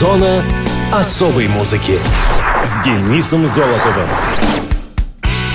Зона особой музыки с Денисом Золотовым.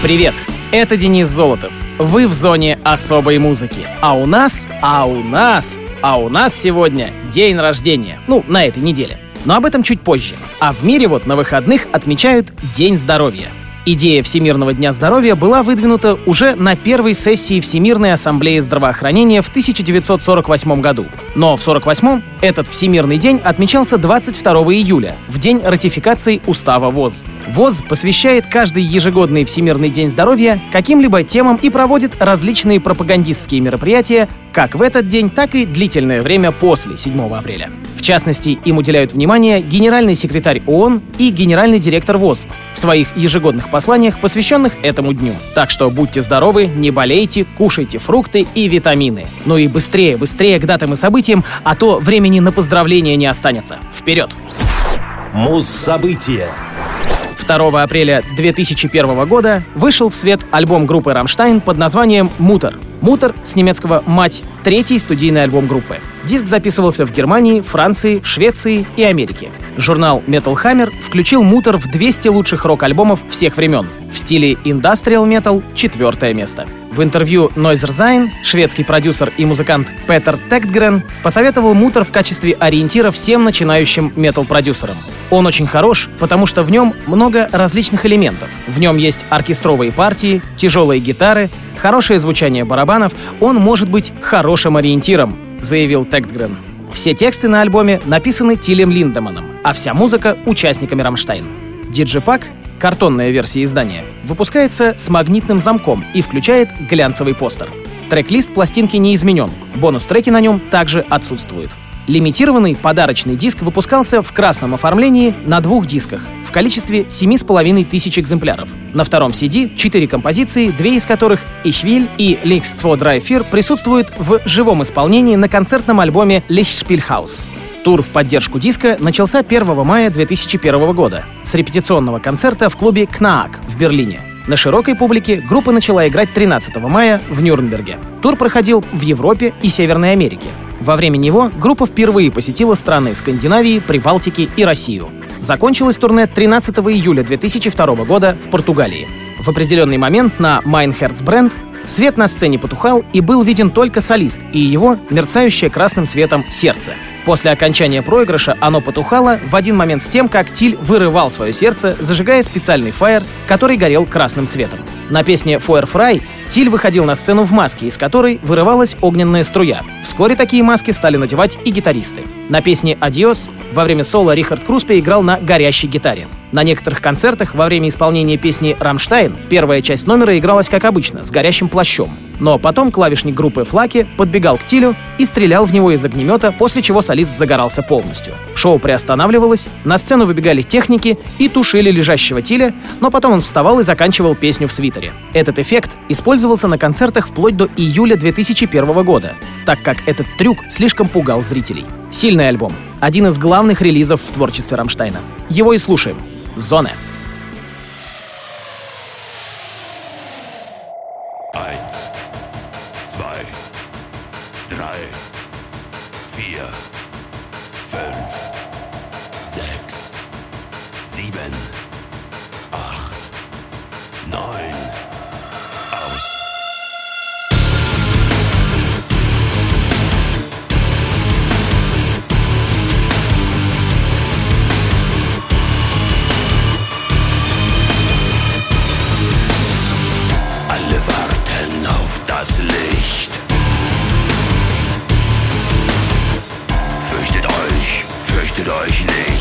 Привет, это Денис Золотов. Вы в зоне особой музыки. А у нас, а у нас, а у нас сегодня день рождения. Ну, на этой неделе. Но об этом чуть позже. А в мире вот на выходных отмечают День здоровья. Идея Всемирного дня здоровья была выдвинута уже на первой сессии Всемирной ассамблеи здравоохранения в 1948 году. Но в 1948 этот Всемирный день отмечался 22 июля, в день ратификации Устава ВОЗ. ВОЗ посвящает каждый ежегодный Всемирный день здоровья каким-либо темам и проводит различные пропагандистские мероприятия как в этот день, так и длительное время после 7 апреля. В частности, им уделяют внимание генеральный секретарь ООН и генеральный директор ВОЗ в своих ежегодных посланиях, посвященных этому дню. Так что будьте здоровы, не болейте, кушайте фрукты и витамины. Ну и быстрее, быстрее к датам и событиям, а то времени на поздравления не останется. Вперед! Муз-события 2 апреля 2001 года вышел в свет альбом группы «Rammstein» под названием «Mutter». «Mutter» с немецкого «мать» — третий студийный альбом группы. Диск записывался в Германии, Франции, Швеции и Америке. Журнал Metal Hammer включил «Mutter» в 200 лучших рок-альбомов всех времен. В стиле Industrial Metal — четвертое место. В интервью Noizr Zine шведский продюсер и музыкант Петер Тэгтгрен посоветовал Mutter в качестве ориентира всем начинающим метал-продюсерам. Он очень хорош, потому что в нем много различных элементов. В нем есть оркестровые партии, тяжелые гитары, хорошее звучание барабанов. Он может быть хорошим ориентиром, заявил Тектгрен. Все тексты на альбоме написаны Тилем Линдеманом, а вся музыка — участниками Рамштайн. Диджипак картонная версия издания, выпускается с магнитным замком и включает глянцевый постер. Трек-лист пластинки не изменен, бонус-треки на нем также отсутствуют. Лимитированный подарочный диск выпускался в красном оформлении на двух дисках в количестве 7,5 тысяч экземпляров. На втором CD четыре композиции, две из которых «Ищвиль» и «Лихство Драйфир» присутствуют в живом исполнении на концертном альбоме «Лихшпильхаус». Тур в поддержку диска начался 1 мая 2001 года с репетиционного концерта в клубе «Кнаак» в Берлине. На широкой публике группа начала играть 13 мая в Нюрнберге. Тур проходил в Европе и Северной Америке. Во время него группа впервые посетила страны Скандинавии, Прибалтики и Россию. Закончилось турне 13 июля 2002 года в Португалии. В определенный момент на Mein Бренд свет на сцене потухал и был виден только солист и его мерцающее красным светом сердце — После окончания проигрыша оно потухало в один момент с тем, как Тиль вырывал свое сердце, зажигая специальный фаер, который горел красным цветом. На песне «Фуэр Фрай» Тиль выходил на сцену в маске, из которой вырывалась огненная струя. Вскоре такие маски стали надевать и гитаристы. На песне «Адиос» во время соло Рихард Круспе играл на горящей гитаре. На некоторых концертах во время исполнения песни «Рамштайн» первая часть номера игралась как обычно, с горящим плащом. Но потом клавишник группы Флаки подбегал к Тилю и стрелял в него из огнемета, после чего солист загорался полностью. Шоу приостанавливалось, на сцену выбегали техники и тушили лежащего Тиля, но потом он вставал и заканчивал песню в свитере. Этот эффект использовался на концертах вплоть до июля 2001 года, так как этот трюк слишком пугал зрителей. Сильный альбом. Один из главных релизов в творчестве Рамштайна. Его и слушаем. Зоне. das Licht. Fürchtet euch, fürchtet euch nicht.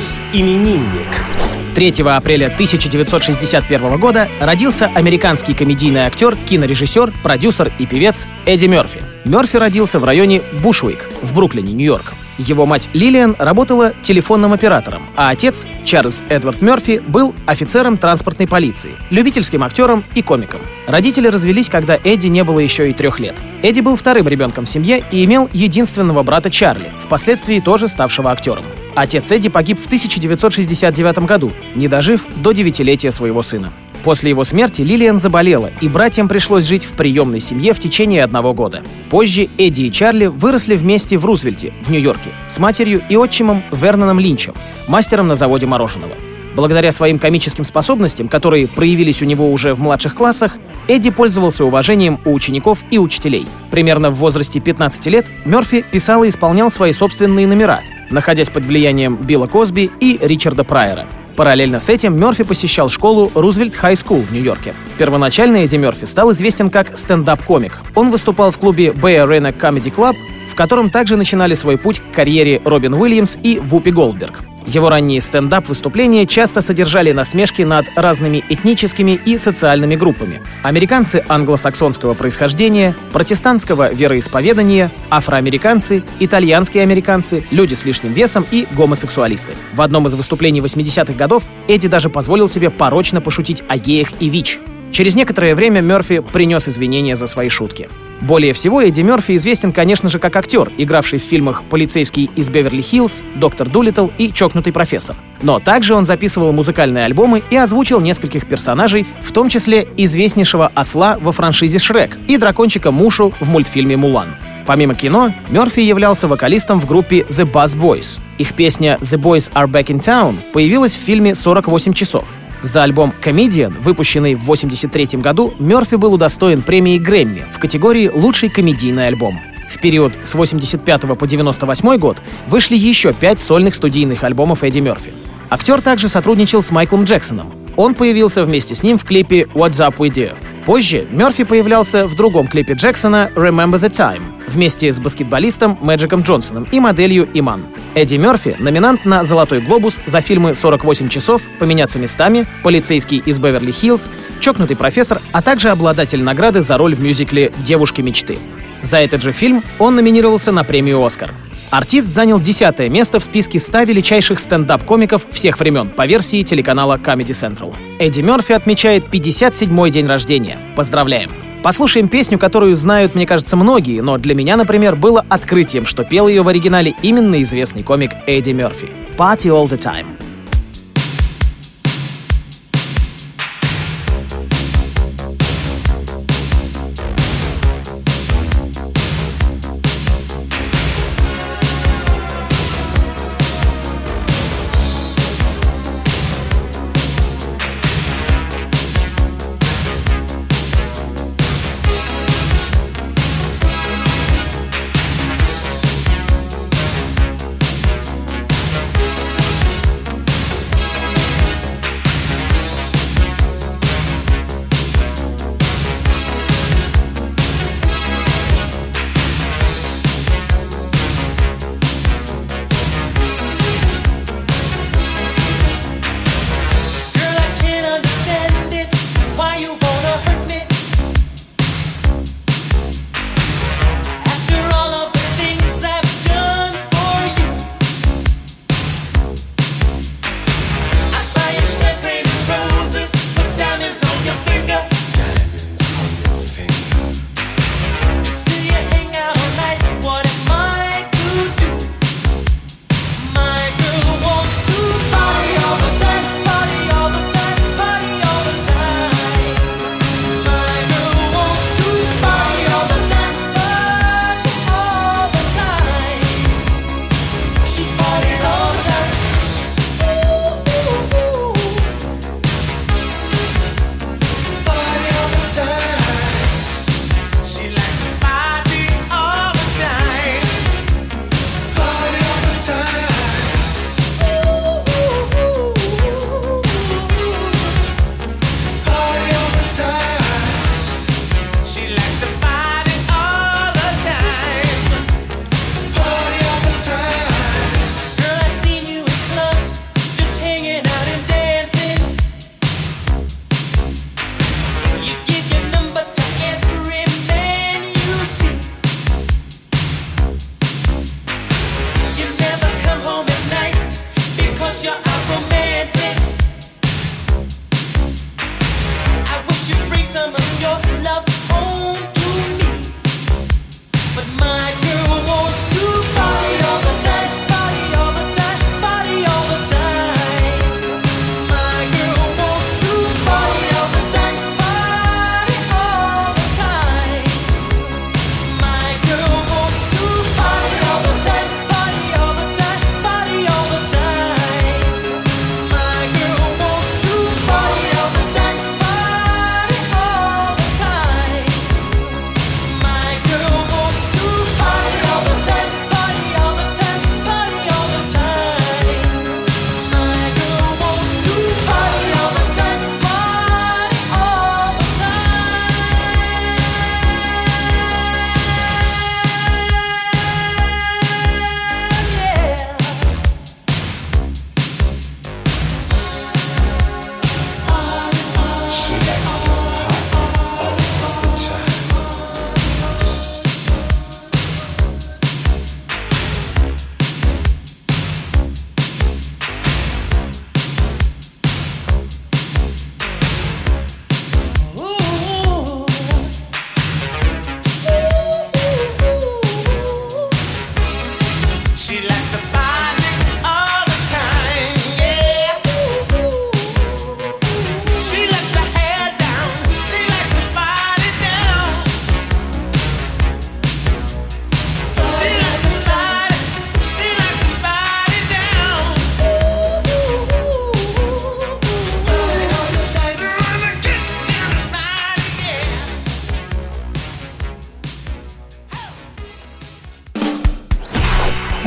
Мус-именинник. 3 апреля 1961 года родился американский комедийный актер, кинорежиссер, продюсер и певец Эдди Мерфи. Мерфи родился в районе Бушуик в Бруклине, Нью-Йорк. Его мать Лилиан работала телефонным оператором, а отец, Чарльз Эдвард Мерфи, был офицером транспортной полиции, любительским актером и комиком. Родители развелись, когда Эдди не было еще и трех лет. Эдди был вторым ребенком в семье и имел единственного брата Чарли, впоследствии тоже ставшего актером. Отец Эдди погиб в 1969 году, не дожив до девятилетия своего сына. После его смерти Лилиан заболела, и братьям пришлось жить в приемной семье в течение одного года. Позже Эдди и Чарли выросли вместе в Рузвельте, в Нью-Йорке, с матерью и отчимом Верноном Линчем, мастером на заводе мороженого. Благодаря своим комическим способностям, которые проявились у него уже в младших классах, Эдди пользовался уважением у учеников и учителей. Примерно в возрасте 15 лет Мерфи писал и исполнял свои собственные номера, находясь под влиянием Билла Косби и Ричарда Прайера. Параллельно с этим Мерфи посещал школу Roosevelt High School в Нью-Йорке. Первоначально Эдди Мерфи стал известен как стендап-комик. Он выступал в клубе Bay Area Comedy Club, в котором также начинали свой путь к карьере Робин Уильямс и Вупи Голдберг. Его ранние стендап-выступления часто содержали насмешки над разными этническими и социальными группами. Американцы англосаксонского происхождения, протестантского вероисповедания, афроамериканцы, итальянские американцы, люди с лишним весом и гомосексуалисты. В одном из выступлений 80-х годов Эдди даже позволил себе порочно пошутить о геях и ВИЧ. Через некоторое время Мерфи принес извинения за свои шутки. Более всего Эдди Мерфи известен, конечно же, как актер, игравший в фильмах «Полицейский из Беверли-Хиллз», «Доктор Дулиттл» и «Чокнутый профессор». Но также он записывал музыкальные альбомы и озвучил нескольких персонажей, в том числе известнейшего осла во франшизе «Шрек» и дракончика Мушу в мультфильме «Мулан». Помимо кино, Мерфи являлся вокалистом в группе The Buzz Boys. Их песня «The Boys Are Back in Town» появилась в фильме «48 часов». За альбом «Comedian», выпущенный в 1983 году, Мерфи был удостоен премии Грэмми в категории «Лучший комедийный альбом». В период с 85 по 98 год вышли еще пять сольных студийных альбомов Эдди Мерфи. Актер также сотрудничал с Майклом Джексоном. Он появился вместе с ним в клипе «What's Up With You». Позже Мерфи появлялся в другом клипе Джексона «Remember the Time» вместе с баскетболистом Мэджиком Джонсоном и моделью Иман. Эдди Мерфи — номинант на «Золотой глобус» за фильмы «48 часов», «Поменяться местами», «Полицейский из Беверли-Хиллз», «Чокнутый профессор», а также обладатель награды за роль в мюзикле «Девушки мечты». За этот же фильм он номинировался на премию «Оскар». Артист занял десятое место в списке 100 величайших стендап-комиков всех времен по версии телеканала Comedy Central. Эдди Мерфи отмечает 57-й день рождения. Поздравляем! Послушаем песню, которую знают, мне кажется, многие, но для меня, например, было открытием, что пел ее в оригинале именно известный комик Эдди Мерфи. «Party All The Time».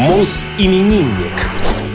Мус-именинник.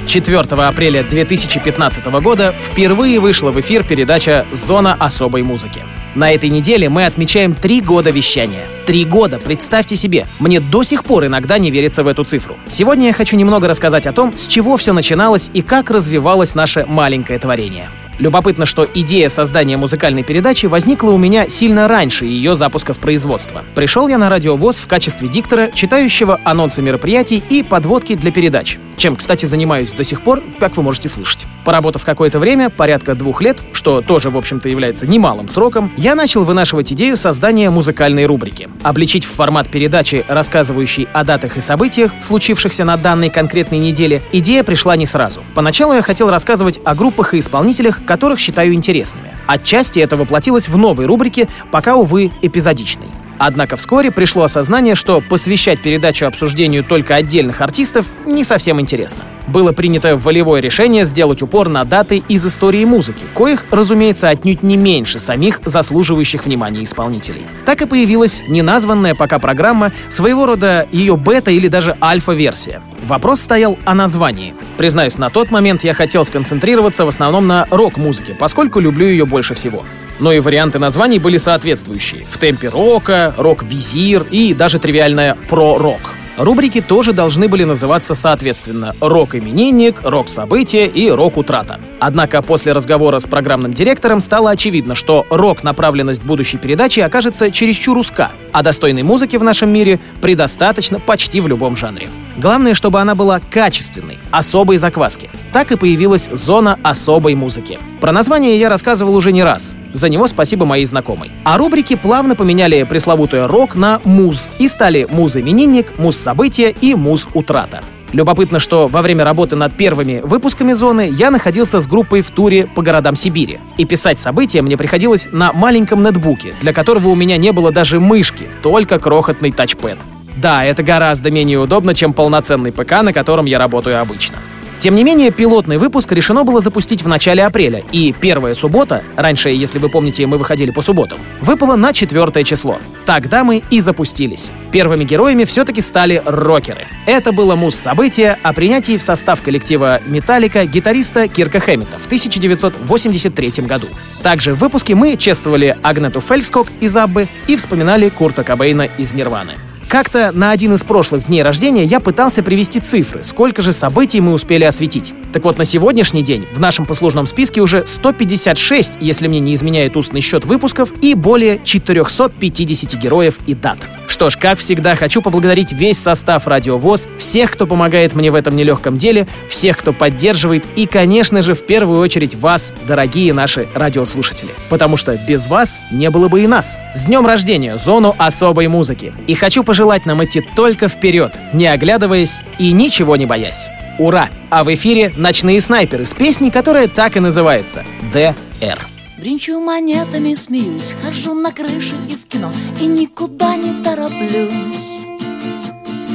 4 апреля 2015 года впервые вышла в эфир передача «Зона особой музыки». На этой неделе мы отмечаем три года вещания. Три года, представьте себе. Мне до сих пор иногда не верится в эту цифру. Сегодня я хочу немного рассказать о том, с чего все начиналось и как развивалось наше маленькое творение. Любопытно, что идея создания музыкальной передачи возникла у меня сильно раньше ее запуска в производство. Пришел я на радиовоз в качестве диктора, читающего анонсы мероприятий и подводки для передач. Чем, кстати, занимаюсь до сих пор, как вы можете слышать. Поработав какое-то время, порядка двух лет, что тоже, в общем-то, является немалым сроком, я начал вынашивать идею создания музыкальной рубрики. Обличить в формат передачи, рассказывающей о датах и событиях, случившихся на данной конкретной неделе, идея пришла не сразу. Поначалу я хотел рассказывать о группах и исполнителях, которых считаю интересными. Отчасти это воплотилось в новой рубрике, пока, увы, эпизодичной. Однако вскоре пришло осознание, что посвящать передачу обсуждению только отдельных артистов не совсем интересно. Было принято волевое решение сделать упор на даты из истории музыки, коих, разумеется, отнюдь не меньше самих заслуживающих внимания исполнителей. Так и появилась неназванная пока программа, своего рода ее бета или даже альфа-версия. Вопрос стоял о названии. Признаюсь, на тот момент я хотел сконцентрироваться в основном на рок-музыке, поскольку люблю ее больше всего но и варианты названий были соответствующие. В темпе рока, рок-визир и даже тривиальная про-рок. Рубрики тоже должны были называться соответственно «Рок-именинник», «Рок-событие» и «Рок-утрата». Однако после разговора с программным директором стало очевидно, что рок-направленность будущей передачи окажется чересчур узка, а достойной музыки в нашем мире предостаточно почти в любом жанре. Главное, чтобы она была качественной, особой закваски. Так и появилась зона особой музыки. Про название я рассказывал уже не раз. За него спасибо моей знакомой. А рубрики плавно поменяли пресловутый рок на муз и стали муз-именинник, муз-событие и муз-утрата. Любопытно, что во время работы над первыми выпусками «Зоны» я находился с группой в туре по городам Сибири. И писать события мне приходилось на маленьком нетбуке, для которого у меня не было даже мышки, только крохотный тачпэд. Да, это гораздо менее удобно, чем полноценный ПК, на котором я работаю обычно. Тем не менее, пилотный выпуск решено было запустить в начале апреля, и первая суббота, раньше, если вы помните, мы выходили по субботам, выпала на четвертое число. Тогда мы и запустились. Первыми героями все-таки стали рокеры. Это было муз-событие о принятии в состав коллектива «Металлика» гитариста Кирка Хэммета в 1983 году. Также в выпуске мы чествовали Агнету Фельскок из Аббы и вспоминали Курта Кобейна из Нирваны. Как-то на один из прошлых дней рождения я пытался привести цифры, сколько же событий мы успели осветить. Так вот, на сегодняшний день в нашем послужном списке уже 156, если мне не изменяет устный счет выпусков, и более 450 героев и дат. Что ж, как всегда, хочу поблагодарить весь состав Радио ВОЗ, всех, кто помогает мне в этом нелегком деле, всех, кто поддерживает, и, конечно же, в первую очередь вас, дорогие наши радиослушатели. Потому что без вас не было бы и нас. С днем рождения, зону особой музыки. И хочу пожелать нам идти только вперед, не оглядываясь и ничего не боясь. Ура! А в эфире «Ночные снайперы» с песней, которая так и называется «ДР». Бринчу монетами, смеюсь, хожу на крыше и в кино, и никуда не тороплюсь.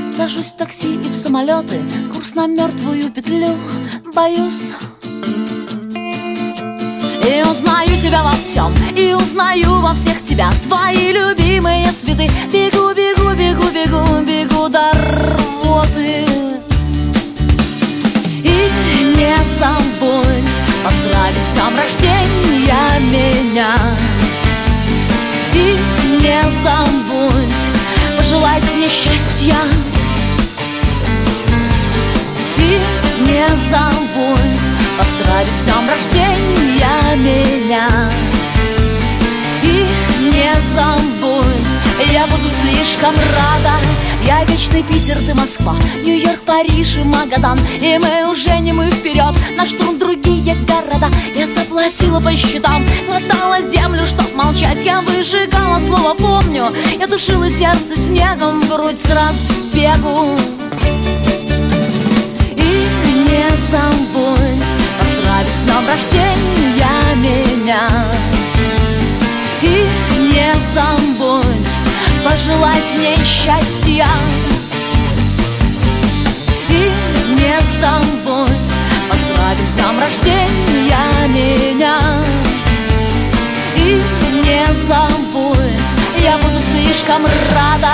Сажусь в такси и в самолеты, курс на мертвую петлю, боюсь. И узнаю тебя во всем, и узнаю во всех тебя Твои любимые цветы Бегу, бегу, бегу, бегу, бегу до рвоты И не забудь поздравить днем рождения меня. И не забудь пожелать мне счастья. И не забудь поздравить днем рождения меня. И не забудь, я буду слишком рада Я вечный Питер, ты Москва, Нью-Йорк, Париж и Магадан. И мы уже не мы вперед, на штурм другие города. Я заплатила по счетам, глотала землю, чтоб молчать. Я выжигала слово «помню», я душила сердце снегом в грудь с разбегу. И не забудь поздравить с днем рождения меня. И не забудь пожелать мне счастья. И не забудь поздравить с днем рождения меня. И не забудь, я буду слишком рада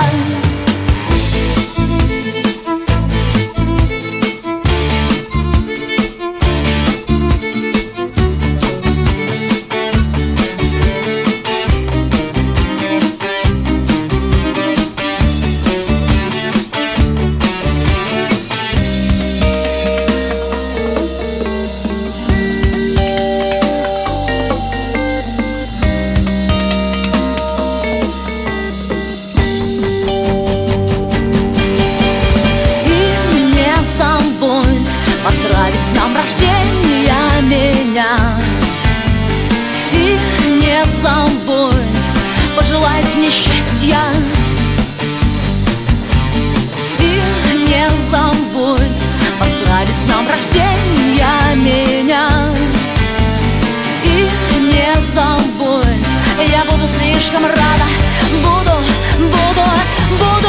я. И не забудь поздравить с днем рождения меня. И не забудь, я буду слишком рада. Буду, буду, буду